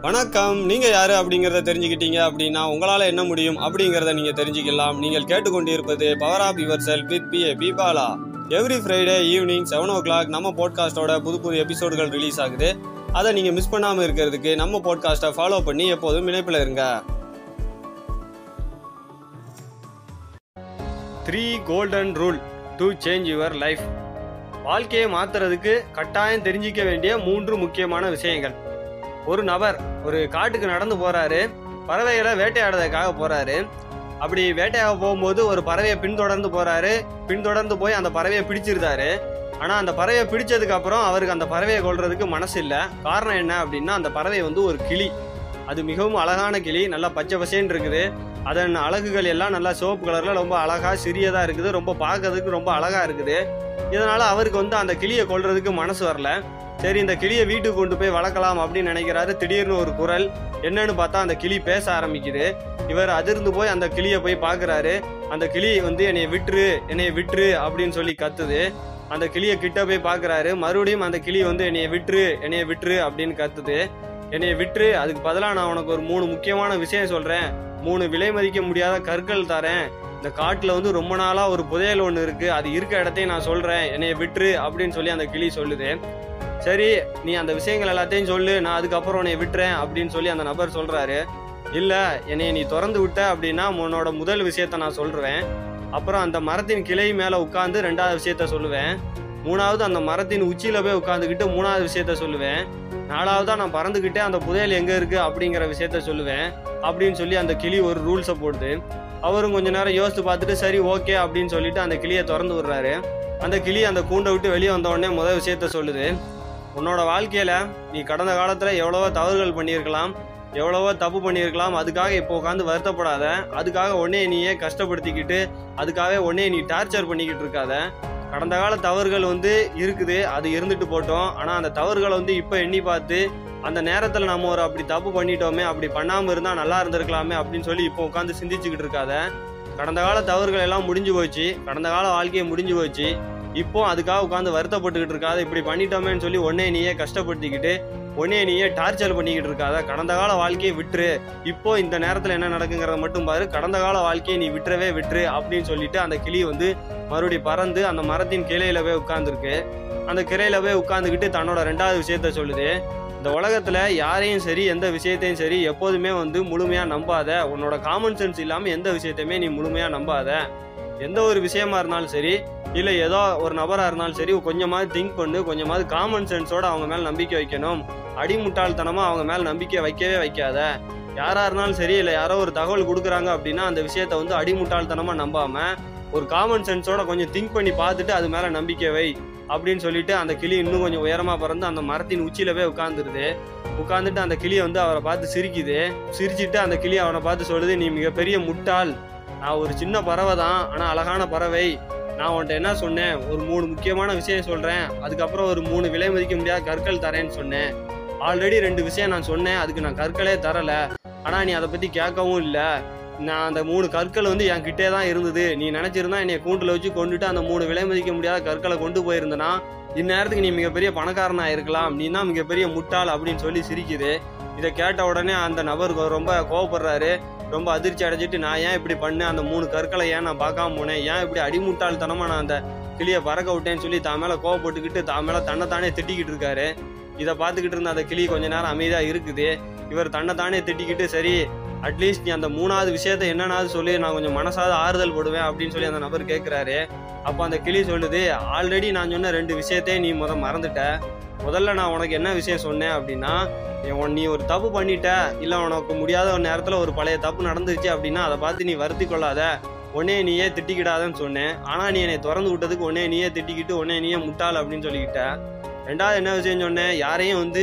வணக்கம். நீங்க யாரு அப்படிங்கறத தெரிஞ்சுக்கிட்டீங்க அப்படின்னா உங்களால என்ன முடியும் அப்படிங்கறத நீங்க தெரிஞ்சுக்கலாம். நீங்கள் கேட்டுக்கொண்டிருப்பது power of yourself with B B பீபாலா every Friday evening seven o'clock நம்ம பாட்காஸ்டோட புது புது எபிசோடுகள் ரிலீஸ் ஆகுது. அதை நீங்க மிஸ் பண்ணாம இருக்கிறதுக்கு நம்ம போட்காஸ்ட்டை ஃபாலோ பண்ணி எப்போதும் இணைப்பில் இருங்க. Three golden rule to change your life வாழ்க்கையை மாத்துறதுக்கு கட்டாயம் தெரிஞ்சிக்க வேண்டிய மூன்று முக்கியமான விஷயங்கள். ஒரு நபர் ஒரு காட்டுக்கு நடந்து போறாரு. பறவைகளை வேட்டையாடுறதுக்காக போறாரு. அப்படி வேட்டையாக போகும்போது ஒரு பறவையை பின்தொடர்ந்து போறாரு. பின்தொடர்ந்து போய் அந்த பறவையை பிடிச்சிருந்தாரு. ஆனால் அந்த பறவையை பிடிச்சதுக்கு அப்புறம் அவருக்கு அந்த பறவையை கொள்றதுக்கு மனசு இல்லை. காரணம் என்ன அப்படின்னா அந்த பறவை வந்து ஒரு கிளி. அது மிகவும் அழகான கிளி. நல்லா பச்சை பசேன்னு இருக்குது. அதன் அழகுகள் எல்லாம் நல்லா சிவப்பு கலரில் ரொம்ப அழகாக சிறியதாக இருக்குது. ரொம்ப பார்க்கறதுக்கு ரொம்ப அழகாக இருக்குது. இதனால் அவருக்கு வந்து அந்த கிளியை கொள்றதுக்கு மனசு வரல. சரி இந்த கிளியை வீட்டுக்கு கொண்டு போய் வளர்க்கலாம் அப்படின்னு நினைக்கிறாரு. திடீர்னு ஒரு குரல் என்னன்னு பார்த்தா அந்த கிளி பேச ஆரம்பிக்குது. இவர் அதிர்ந்து போய் அந்த கிளியை போய் பார்க்குறாரு. அந்த கிளி வந்து என்னைய விட்டுரு என்னைய விட்டுரு அப்படின்னு சொல்லி கத்துது. அந்த கிளியை கிட்ட போய் பார்க்குறாரு. மறுபடியும் அந்த கிளி வந்து என்னைய விட்டுரு என்னைய விட்டுரு அப்படின்னு கத்துது. என்னைய விட்டுரு அதுக்கு பதிலாக நான் உனக்கு ஒரு மூணு முக்கியமான விஷயம் சொல்கிறேன் மூணு விலை மதிக்க முடியாத கற்கள் தரேன். இந்த காட்டில் வந்து ரொம்ப நாளாக ஒரு புதையல் ஒன்று இருக்குது அது இருக்க இடத்தையும் நான் சொல்கிறேன் என்னைய விட்டுரு அப்படின்னு சொல்லி அந்த கிளி சொல்லுது. சரி நீ அந்த விஷயங்கள் எல்லாத்தையும் சொல்லு நான் அதுக்கப்புறம் உன்னை விட்டுறேன் அப்படின்னு சொல்லி அந்த நபர் சொல்றாரு. இல்ல என்னைய நீ திறந்து விட்ட அப்படின்னா உன்னோட முதல் விஷயத்த நான் சொல்றேன். அப்புறம் அந்த மரத்தின் கிளை மேல உட்காந்து ரெண்டாவது விஷயத்த சொல்லுவேன். மூணாவது அந்த மரத்தின் உச்சியில போய் உட்காந்துக்கிட்டு மூணாவது விஷயத்த சொல்லுவேன். நாலாவதா நான் பறந்துக்கிட்டே அந்த புதையல் எங்க இருக்கு அப்படிங்கிற விஷயத்த சொல்லுவேன் அப்படின்னு சொல்லி அந்த கிளி ஒரு ரூல்ஸை போடுது. அவரும் கொஞ்ச நேரம் யோசித்து பார்த்துட்டு சரி ஓகே அப்படின்னு சொல்லிட்டு அந்த கிளியை திறந்து விடுறாரு. அந்த கிளி அந்த கூண்டை விட்டு வெளியே வந்த உடனே முதல் விஷயத்த சொல்லுது. உன்னோட வாழ்க்கையில நீ கடந்த காலத்துல எவ்வளவோ தவறுகள் பண்ணியிருக்கலாம் எவ்வளவோ தப்பு பண்ணியிருக்கலாம். அதுக்காக இப்போ உட்காந்து வருத்தப்படாத. அதுக்காக உடனே நீயே கஷ்டப்படுத்திக்கிட்டு அதுக்காக உடனே நீ டார்ச்சர் பண்ணிக்கிட்டு இருக்காத. கடந்த கால தவறுகள் வந்து இருக்குது அது இருந்துட்டு போட்டோம். ஆனால் அந்த தவறுகளை வந்து இப்போ எண்ணி பார்த்து அந்த நேரத்தில் நம்ம ஒரு அப்படி தப்பு பண்ணிட்டோமே அப்படி பண்ணாமல் இருந்தால் நல்லா இருந்திருக்கலாமே அப்படின்னு சொல்லி இப்போ உட்காந்து சிந்திச்சுக்கிட்டு இருக்காத. கடந்த கால தவறுகள் எல்லாம் முடிஞ்சு போச்சு. கடந்த கால வாழ்க்கையை முடிஞ்சு போச்சு. இப்போ அதுக்காக உட்காந்து வருத்தப்பட்டுக்கிட்டு இருக்காத இப்படி பண்ணிட்டோமேன்னு சொல்லி ஒன்னே நீயே கஷ்டப்படுத்திக்கிட்டு உடனே நீயே டார்ச்சர் பண்ணிக்கிட்டு இருக்காத. கடந்த கால வாழ்க்கையை விட்டுரு. இப்போ இந்த நேரத்தில் என்ன நடக்குங்கிறத மட்டும் பாரு. கடந்த கால வாழ்க்கையை நீ விட்டுறவே விட்டுரு அப்படின்னு சொல்லிட்டு அந்த கிளி வந்து மறுபடி பறந்து அந்த மரத்தின் கிளையில போய் உட்காந்துருக்கு அந்த கிளையில போய் உட்காந்துக்கிட்டு தன்னோட ரெண்டாவது விஷயத்த சொல்லுது. இந்த உலகத்துல யாரையும் சரி எந்த விஷயத்தையும் சரி எப்போதுமே வந்து முழுமையா நம்பாத உன்னோட காமன் சென்ஸ் இல்லாம எந்த விஷயத்தையுமே நீ முழுமையா நம்பாத. எந்த ஒரு விஷயமா இருந்தாலும் சரி இல்லை ஏதோ ஒரு நபராக இருந்தாலும் சரி கொஞ்சமாவது திங்க் பண்ணு கொஞ்சமாவது காமன் சென்ஸோட அவங்க மேலே நம்பிக்கை வைக்கணும். அடிமுட்டாள்தனமாக அவங்க மேலே நம்பிக்கை வைக்கவே வைக்காத. யாராக இருந்தாலும் சரி இல்லை யாரோ ஒரு தகவல் கொடுக்குறாங்க அப்படின்னா அந்த விஷயத்த வந்து அடிமுட்டாள்தனமாக நம்பாமல் ஒரு காமன் சென்ஸோட கொஞ்சம் திங்க் பண்ணி பார்த்துட்டு அது மேலே நம்பிக்கை வை அப்படின்னு சொல்லிட்டு அந்த கிளி இன்னும் கொஞ்சம் உயரமாக பறந்து அந்த மரத்தின் உச்சியிலவே போய் உட்காந்துருது உட்காந்துட்டு அந்த கிளியை வந்து அவரை பார்த்து சிரிக்குது. சிரிச்சிட்டு அந்த கிளி அவனை பார்த்து சொல்லுது நீ மிகப்பெரிய முட்டாள். நான் ஒரு சின்ன பறவை தான் ஆனால் அழகான பறவை. நான் உன்ட்ட என்ன சொன்னேன்? ஒரு மூணு முக்கியமான விஷயம் சொல்கிறேன் அதுக்கப்புறம் ஒரு மூணு விலை மதிக்க முடியாத கற்கள் தரேன்னு சொன்னேன். ஆல்ரெடி ரெண்டு விஷயம் நான் சொன்னேன். அதுக்கு நான் கற்களே தரலை. ஆனால் நீ அதை பற்றி கேட்கவும் இல்லை. நான் அந்த மூணு கற்கள் வந்து என் கிட்டே தான் இருந்தது. நீ நினச்சிருந்தா என்னை கூண்டில் வச்சு கொண்டுட்டு அந்த மூணு விலை மதிக்க முடியாத கற்களை கொண்டு போயிருந்தனா இந்நேரத்துக்கு நீ மிகப்பெரிய பணக்காரனாக இருக்கலாம். நீ தான் மிகப்பெரிய முட்டாள் அப்படின்னு சொல்லி சிரிக்குது. இதை கேட்ட உடனே அந்த நபர் ரொம்ப கோவப்படுறாரு. ரொம்ப அதிர்ச்சி அடைஞ்சிட்டு நான் ஏன் இப்படி பண்ணேன்? அந்த மூணு கற்களை ஏன் நான் பார்க்காம போனேன்? ஏன் இப்படி அடிமுட்டாள்தனமாக நான் அந்த கிளியை பறக்க விட்டேன்னு சொல்லி தான் மேலே கோவப்பட்டுக்கிட்டு தான் மேலே தன்னைத்தானே திட்டிக்கிட்டு இருக்காரு. இதை பார்த்துக்கிட்டு இருந்த அந்த கிளி கொஞ்ச நேரம் அமைதியாக இருக்குது. இவர் தன்னைத்தானே திட்டிக்கிட்டு சரி அட்லீஸ்ட் நீ அந்த மூணாவது விஷயத்த என்னன்னாவது சொல்லி நான் கொஞ்சம் மனசாவது ஆறுதல் போடுவேன் அப்படின்னு சொல்லி அந்த நபர் கேட்குறாரு அப்போ அந்த கிளி சொல்லுது ஆல்ரெடி நான் சொன்ன ரெண்டு விஷயத்தையும் நீ முத மறந்துட்ட. முதல்ல நான் உனக்கு என்ன விஷயம் சொன்னேன் அப்படின்னா நீ நீ ஒரு தப்பு பண்ணிட்ட இல்லை உனக்கு முடியாத ஒரு நேரத்தில் ஒரு பழைய தப்பு நடந்துருச்சு அப்படின்னா அதை பார்த்து நீ வருத்தி கொள்ளாத. உடனே நீயே திட்டிக்கிடாதன்னு சொன்னேன். ஆனால் நீ என்னை திறந்து விட்டதுக்கு உன்னே நீயே திட்டிக்கிட்டு உன்னே நீயே முட்டாள் அப்படின்னு சொல்லிக்கிட்ட. ரெண்டாவது என்ன விஷயம் சொன்னேன்? யாரையும் வந்து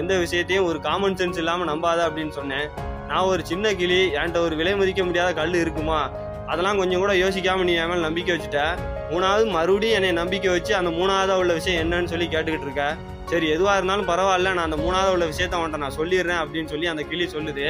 எந்த விஷயத்தையும் ஒரு காமன் சென்ஸ் இல்லாமல் நம்பாத அப்படின்னு சொன்னேன். நான் ஒரு சின்ன கிளி என்கிட்ட ஒரு விலை மதிக்க முடியாத கல் இருக்குமா? அதெல்லாம் கொஞ்சம் கூட யோசிக்காம நீ என் மேலே நம்பிக்கை வச்சுட்ட. மூணாவது மறுபடியும் என்னை நம்பிக்கை வச்சு அந்த மூணாவதாக உள்ள விஷயம் என்னன்னு சொல்லி கேட்டுக்கிட்டு இருக்க. சரி எதுவாக இருந்தாலும் பரவாயில்ல நான் அந்த மூணாவது உள்ள விஷயத்த அவன்கிட்ட நான் சொல்லிடுறேன் அப்படின்னு சொல்லி அந்த கிளி சொல்லுது.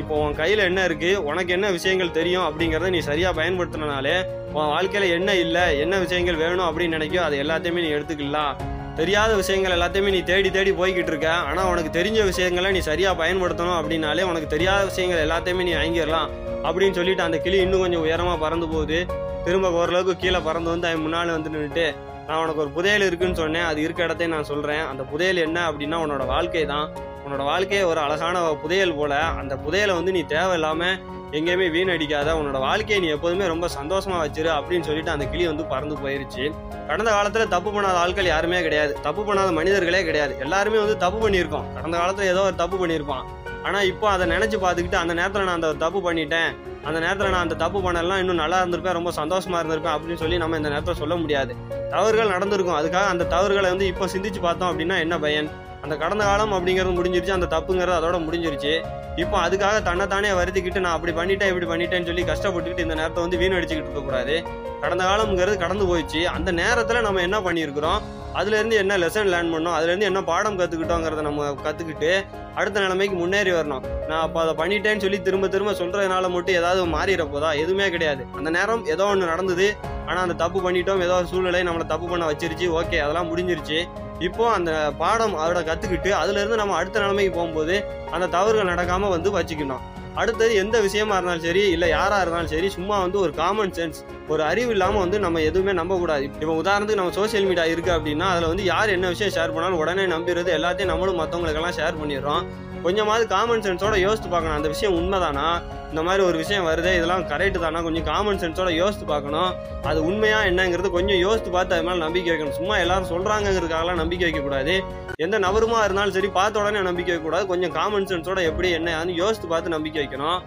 இப்போ உன் கையில் என்ன இருக்குது உனக்கு என்ன விஷயங்கள் தெரியும் அப்படிங்கிறத நீ சரியாக பயன்படுத்தினாலே உன் வாழ்க்கையில் என்ன இல்லை என்ன விஷயங்கள் வேணும் அப்படின்னு நினைக்கோ அது எல்லாத்தையுமே நீ எடுத்துக்கலாம். தெரியாத விஷயங்கள் எல்லாத்தையுமே நீ தேடி தேடி போய்கிட்டு இருக்க. ஆனால் உனக்கு தெரிஞ்ச விஷயங்களை நீ சரியாக பயன்படுத்தணும் அப்படின்னாலே உனக்கு தெரியாத விஷயங்கள் எல்லாத்தையுமே நீ வாங்கிடலாம் அப்படின்னு சொல்லிட்டு அந்த கிளி இன்னும் கொஞ்சம் உயரமாக பறந்து போகுது. திரும்ப ஓரளவுக்கு கீழே பறந்து வந்து அவன் முன்னால் வந்து நின்றுட்டு நான் உனக்கு ஒரு புதையல் இருக்குன்னு சொன்னேன். அது இருக்க இடத்தையும் நான் சொல்கிறேன் அந்த புதையல் என்ன அப்படின்னா உன்னோட வாழ்க்கை தான். உன்னோட வாழ்க்கையே ஒரு அழகான புதையல் போல அந்த புதையலை வந்து நீ தேவையில்லாமல் எங்கேயுமே வீணடிக்காத உன்னோட வாழ்க்கையை நீ எப்போதுமே ரொம்ப சந்தோஷமாக வச்சிரு அப்படின்னு சொல்லிட்டு அந்த கிளி வந்து பறந்து போயிருச்சு. கடந்த காலத்தில் தப்பு பண்ணாத ஆட்கள் யாருமே கிடையாது. தப்பு பண்ணாத மனிதர்களே கிடையாது. எல்லாருமே வந்து தப்பு பண்ணியிருக்கோம். கடந்த காலத்தில் ஏதோ ஒரு தப்பு பண்ணியிருப்பான். ஆனால் இப்போ அதை நினச்சி பார்த்துக்கிட்டு அந்த நேரத்தில் நான் அந்த தப்பு பண்ணிட்டேன். அந்த நேரத்தில் நான் அந்த தப்பு பண்ணலாம் இன்னும் நல்லா இருந்திருப்பேன் ரொம்ப சந்தோஷமாக இருந்திருப்பேன் அப்படின்னு சொல்லி நம்ம இந்த நேரத்தில் சொல்ல முடியாது. தவறுகள் நடந்திருக்கும். அதுக்காக அந்த தவறுகளை வந்து இப்போ சிந்திச்சு பார்த்தோம் அப்படின்னா என்ன பயன்? அந்த கடந்த காலம் அப்படிங்கிறது முடிஞ்சிருச்சு அந்த தப்புங்கிறது அதோட முடிஞ்சிருச்சு. இப்போ அதுக்காக தன்னைத்தானே வருத்திக்கிட்டு நான் அப்படி பண்ணிட்டேன் இப்படி பண்ணிட்டேன்னு சொல்லி கஷ்டப்பட்டுக்கிட்டு இந்த நேரத்தை வந்து வீணடிச்சுக்கிட்டு இருக்கக்கூடாது. கடந்த காலம்ங்கிறது கடந்து போயிடுச்சு. அந்த நேரத்தில் நம்ம என்ன பண்ணியிருக்கிறோம்? அதுலேருந்து என்ன லெசன் லேர்ன் பண்ணோம் அதுலேருந்து என்ன பாடம் கற்றுக்கிட்டோங்கிறத நம்ம கற்றுக்கிட்டு அடுத்த நிலைமைக்கு முன்னேறி வரணும். நான் அப்போ அதை பண்ணிட்டேன்னு சொல்லி திரும்ப திரும்ப சொல்கிறதுனால மட்டும் ஏதாவது மாறிட போதா? எதுவுமே கிடையாது. அந்த நேரம் ஏதோ ஒன்று நடந்தது. ஆனால் அந்த தப்பு பண்ணிட்டோம் ஏதோ ஒரு சூழ்நிலை நம்மளை தப்பு பண்ண வச்சிருச்சு. ஓகே அதெல்லாம் முடிஞ்சிருச்சு. இப்போ அந்த பாடம் அதோட கற்றுக்கிட்டு அதுலேருந்து நம்ம அடுத்த நிலைமைக்கு போகும்போது அந்த தவறுகள் நடக்காமல் வந்து வச்சுக்கணும். அடுத்தது எந்த விஷயமா இருந்தாலும் சரி இல்லை யாராக இருந்தாலும் சரி சும்மா வந்து ஒரு காமன் சென்ஸ் ஒரு அறிவு இல்லாமல் வந்து நம்ம எதுவுமே நம்பக்கூடாது. இப்போ உதாரணத்துக்கு நம்ம சோஷியல் மீடியா இருக்குது அப்படின்னா அதில் வந்து யார் என்ன விஷயம் ஷேர் பண்ணாலும் உடனே நம்பிடுறது எல்லாத்தையும் நம்மளும் மற்றவங்களுக்கெல்லாம் ஷேர் பண்ணிடுறோம். கொஞ்சமாவது காமன் சென்ஸோட யோசித்து பார்க்கணும். அந்த விஷயம் உண்மைதானா? இந்த மாதிரி ஒரு விஷயம் வருது இதெல்லாம் கரெக்டு தானா? கொஞ்சம் காமன் சென்ஸோட யோசித்து பார்க்கணும். அது உண்மையா என்னங்கிறது கொஞ்சம் யோசித்து பார்த்து அது மேலே நம்பிக்கை வைக்கணும். சும்மா எல்லாரும் சொல்கிறாங்கிறதுக்காகலாம் நம்பிக்கை வைக்கக்கூடாது. எந்த நபருமா இருந்தாலும் சரி பார்த்த உடனே நம்பிக்கை வைக்கக்கூடாது. கொஞ்சம் காமன் சென்ஸோட எப்படி என்ன யோசித்து பார்த்து நம்பிக்கை வைக்கணும்.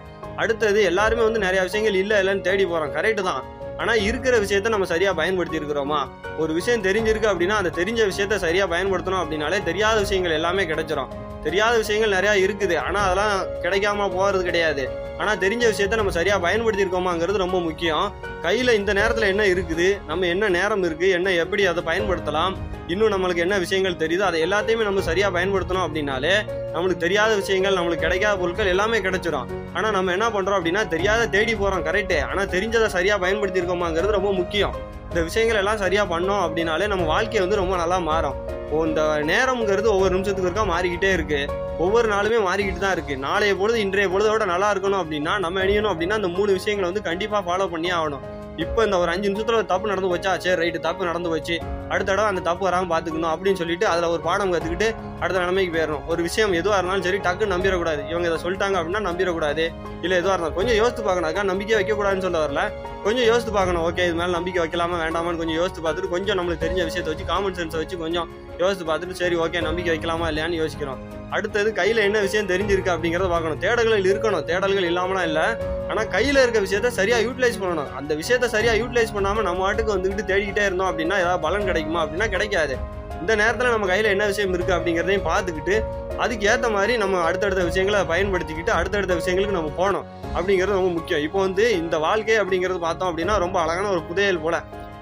அடுத்தது எல்லாருமே வந்து நிறைய விஷயங்கள் இல்லை இல்லைன்னு தேடி போகிறோம் கரெக்டு தான். ஆனால் இருக்கிற விஷயத்த நம்ம சரியாக பயன்படுத்தி இருக்கிறோமா ஒரு விஷயம் தெரிஞ்சிருக்கு அப்படின்னா அந்த தெரிஞ்ச விஷயத்த சரியாக பயன்படுத்தணும் அப்படின்னாலே தெரியாத விஷயங்கள் எல்லாமே கிடைச்சிரும். தெரியாத விஷயங்கள் நிறையா இருக்குது. ஆனால் அதெல்லாம் கிடைக்காம போகிறது கிடையாது. ஆனால் தெரிஞ்ச விஷயத்த நம்ம சரியாக பயன்படுத்தியிருக்கோமாங்கிறது ரொம்ப முக்கியம். கையில் இந்த நேரத்தில் என்ன இருக்குது? நம்ம என்ன நேரம் இருக்குது என்ன எப்படி அதை பயன்படுத்தலாம்? இன்னும் நம்மளுக்கு என்ன விஷயங்கள் தெரியுதோ அதை எல்லாத்தையுமே நம்ம சரியாக பயன்படுத்தணும் அப்படின்னாலே நம்மளுக்கு தெரியாத விஷயங்கள் நம்மளுக்கு கிடைக்காத பொருட்கள் எல்லாமே கிடைச்சிடும் ஆனால் நம்ம என்ன பண்ணுறோம் அப்படின்னா தெரியாத தேடி போகிறோம் கரெக்டு ஆனால் தெரிஞ்சதை சரியாக பயன்படுத்தியிருக்கோமாங்கிறது ரொம்ப முக்கியம். இந்த விஷயங்கள் எல்லாம் சரியாக பண்ணோம் அப்படின்னாலே நம்ம வாழ்க்கையை வந்து ரொம்ப நல்லா மாறும். இப்போ இந்த நேரம்ங்கிறது ஒவ்வொரு நிமிஷத்துக்கு இருக்கா மாறிக்கிட்டே இருக்கு. ஒவ்வொரு நாளுமே மாறிக்கிட்டு தான் இருக்கு. நாளைய பொழுது இன்றைய பொழுதோட நல்லா இருக்கணும் அப்படின்னா நம்ம அணியணும் அப்படின்னா அந்த மூணு விஷயங்களை வந்து கண்டிப்பாக ஃபாலோ பண்ணி ஆகணும். இப்போ இந்த ஒரு அஞ்சு நிமிஷத்தில் ஒரு தப்பு நடந்து வச்சா சரி ரைட்டு தப்பு நடந்து வச்சு அடுத்த தடவை அந்த தப்பு வராமல் பார்த்துக்கணும் அப்படின்னு சொல்லிட்டு அதில் ஒரு பாடம் கற்றுக்கிட்டு அடுத்த நிலைமைக்கு போயிடணும் ஒரு விஷயம் எதுவாக இருந்தாலும் சரி டக்குன்னு நம்பிடக்கூடாது. இவங்க இதை சொல்லிட்டாங்க அப்படின்னா நம்பிடக்கூடாது. இல்லை எதுவாக இருந்தாலும் கொஞ்சம் யோசித்து பார்க்கணும். நம்பிக்கை வைக்கக்கூடாதுன்னு சொல்ல வரல. கொஞ்சம் யோசித்து பார்க்கணும். ஓகே இது மேலே நம்பிக்கை வைக்கலாமா வேண்டாமான்னு கொஞ்சம் யோசித்து பார்த்துட்டு கொஞ்சம் நம்மளுக்கு தெரிஞ்ச விஷயத்தை வச்சு காமன் சென்ஸை வச்சு கொஞ்சம் யோசித்து பார்த்துட்டு சரி ஓகே நம்பிக்கை வைக்கலாமா இல்லையான்னு யோசிக்கிறோம் அடுத்தது கையில் என்ன விஷயம் தெரிஞ்சிருக்கு அப்படிங்கிறத பார்க்கணும். தேடல்கள் இருக்கணும். தேடல்கள் இல்லாமலாம் இல்லை. ஆனால் கையில் இருக்க விஷயத்த சரியாக யூட்டிலைஸ் பண்ணணும். அந்த விஷயத்த சரியாக யூட்டிலைஸ் பண்ணாமல் நம்ம வாட்டுக்கு வந்துக்கிட்டு தேடிக்கிட்டே இருந்தோம் அப்படின்னா ஏதாவது பலன் கிடைக்குமா அப்படின்னா கிடைக்காது. இந்த நேரத்தில் நம்ம கையில் என்ன விஷயம் இருக்குது அப்படிங்கிறதையும் பார்த்துக்கிட்டு அதுக்கு ஏற்ற மாதிரி நம்ம அடுத்தடுத்த விஷயங்களை பயன்படுத்திக்கிட்டு அடுத்தடுத்த விஷயங்களுக்கு நம்ம போகணும் அப்படிங்கிறது ரொம்ப முக்கியம். இப்போ வந்து இந்த வாழ்க்கை அப்படிங்கிறது பார்த்தோம் அப்படின்னா ரொம்ப அழகான ஒரு புதையல் போல.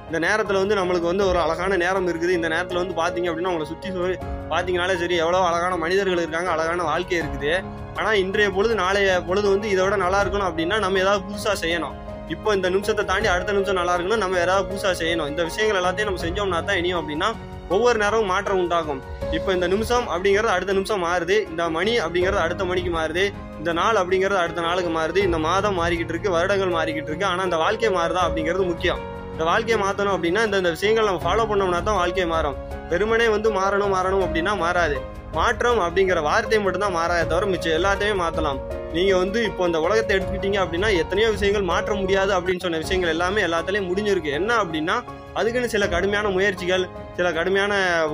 இந்த நேரத்தில் வந்து நம்மளுக்கு வந்து ஒரு அழகான நேரம் இருக்குது. இந்த நேரத்தில் வந்து பார்த்தீங்க அப்படின்னா உங்களை சுற்றி சொல்லி பார்த்தீங்கனாலே சரி எவ்வளோ அழகான மனிதர்கள் இருக்காங்க அழகான வாழ்க்கை இருக்குது. ஆனால் இன்றைய பொழுது நாளைய பொழுது வந்து இதோட நல்லா இருக்கணும் அப்படின்னா நம்ம ஏதாவது புதுசாக செய்யணும். இப்போ இந்த நிமிஷத்தை தாண்டி அடுத்த நிமிஷம் நல்லா இருக்கணும் நம்ம ஏதாவது புதுசாக செய்யணும். இந்த விஷயங்கள் எல்லாத்தையும் நம்ம செஞ்சோம்னா தான் இனியும் அப்படின்னா ஒவ்வொரு நேரமும் மாற்றம் உண்டாகும். இப்போ இந்த நிமிஷம் அப்படிங்கிறது அடுத்த நிமிஷம் மாறுது. இந்த மணி அப்படிங்கிறது அடுத்த மணிக்கு மாறுது. இந்த நாள் அப்படிங்கிறது அடுத்த நாளுக்கு மாறுது. இந்த மாதம் மாறிக்கிட்டு இருக்கு வருடங்கள் மாறிக்கிட்டு இருக்கு. ஆனால் இந்த வாழ்க்கை மாறுதா அப்படிங்கிறது முக்கியம். இந்த வாழ்க்கையை மாற்றணும் அப்படின்னா இந்த இந்த விஷயங்கள் நம்ம ஃபாலோ பண்ணோம்னா தான் வாழ்க்கை மாறும். வெறுமனே வந்து மாறணும் மாறணும் அப்படின்னா மாறாது. மாற்றம் அப்படிங்கிற வார்த்தை மட்டும்தான் மாறாத தவிர மிச்சம் எல்லாத்தையுமே மாற்றலாம் நீங்கள் வந்து இப்போ இந்த உலகத்தை எடுத்துக்கிட்டீங்க அப்படின்னா எத்தனையோ விஷயங்கள் மாற்ற முடியாது அப்படின்னு சொன்ன விஷயங்கள் எல்லாமே எல்லாத்துலேயும் முடிஞ்சிருக்கு. என்ன அப்படின்னா அதுக்குன்னு சில கடுமையான முயற்சிகள் சில கடுமையான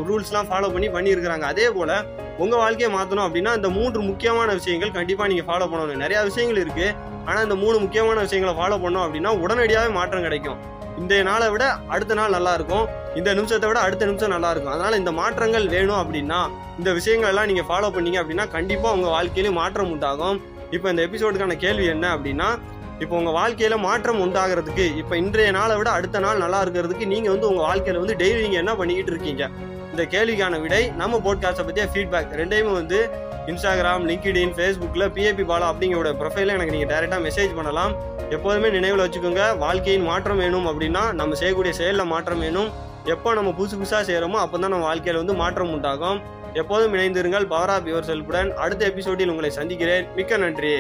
ரூல்ஸ்லாம் ஃபாலோ பண்ணி பண்ணியிருக்கிறாங்க. அதே போல் உங்கள் வாழ்க்கையை மாற்றணும் அப்படின்னா இந்த மூன்று முக்கியமான விஷயங்கள் கண்டிப்பாக நீங்கள் ஃபாலோ பண்ணணும். நிறையா விஷயங்கள் இருக்குது ஆனால் இந்த மூணு முக்கியமான விஷயங்களை ஃபாலோ பண்ணோம் அப்படின்னா உடனடியாகவே மாற்றம் கிடைக்கும். இந்த நாளை விட அடுத்த நாள் நல்லா இருக்கும் இந்த நிமிஷத்தை விட அடுத்த நிமிஷம் நல்லா இருக்கும் அதனால இந்த மாற்றங்கள் வேணும் அப்படின்னா இந்த விஷயங்கள் எல்லாம் நீங்க ஃபாலோ பண்ணீங்க அப்படின்னா கண்டிப்பா உங்க வாழ்க்கையிலும் மாற்றம் உண்டாகும். இப்போ இந்த எபிசோடுக்கான கேள்வி என்ன அப்படின்னா இப்போ உங்க வாழ்க்கையில மாற்றம் உண்டாகிறதுக்கு இப்போ இன்றைய நாளை விட அடுத்த நாள் நல்லா இருக்கிறதுக்கு நீங்க வந்து உங்க வாழ்க்கையில வந்து டெய்லி நீங்க என்ன பண்ணிக்கிட்டு இருக்கீங்க? இந்த கேள்விக்கான விடை நம்ம போட்காஸ்ட்டை பற்றிய ஃபீட்பேக் ரெண்டையுமே வந்து இன்ஸ்டாகிராம் லிங்க்டின் ஃபேஸ்புக்கில் பிஏபி பாலா அப்படிங்கிற ப்ரொஃபைலில் எனக்கு நீங்கள் டேரெக்டாக மெசேஜ் பண்ணலாம். எப்போதுமே நினைவில் வச்சுக்கோங்க வாழ்க்கையின் மாற்றம் வேணும் அப்படின்னா நம்ம செய்யக்கூடிய செயலில் மாற்றம் வேணும். எப்போ நம்ம புதுசு புதுசாக செய்கிறோமோ அப்போ தான் நம்ம வாழ்க்கையில் வந்து மாற்றம் உண்டாகும். எப்போதும் இணைந்திருங்கள் பவர் ஆஃப் யுவர் செல்ஃபுடன். அடுத்த எபிசோடில் உங்களை சந்திக்கிறேன். மிக்க நன்றி.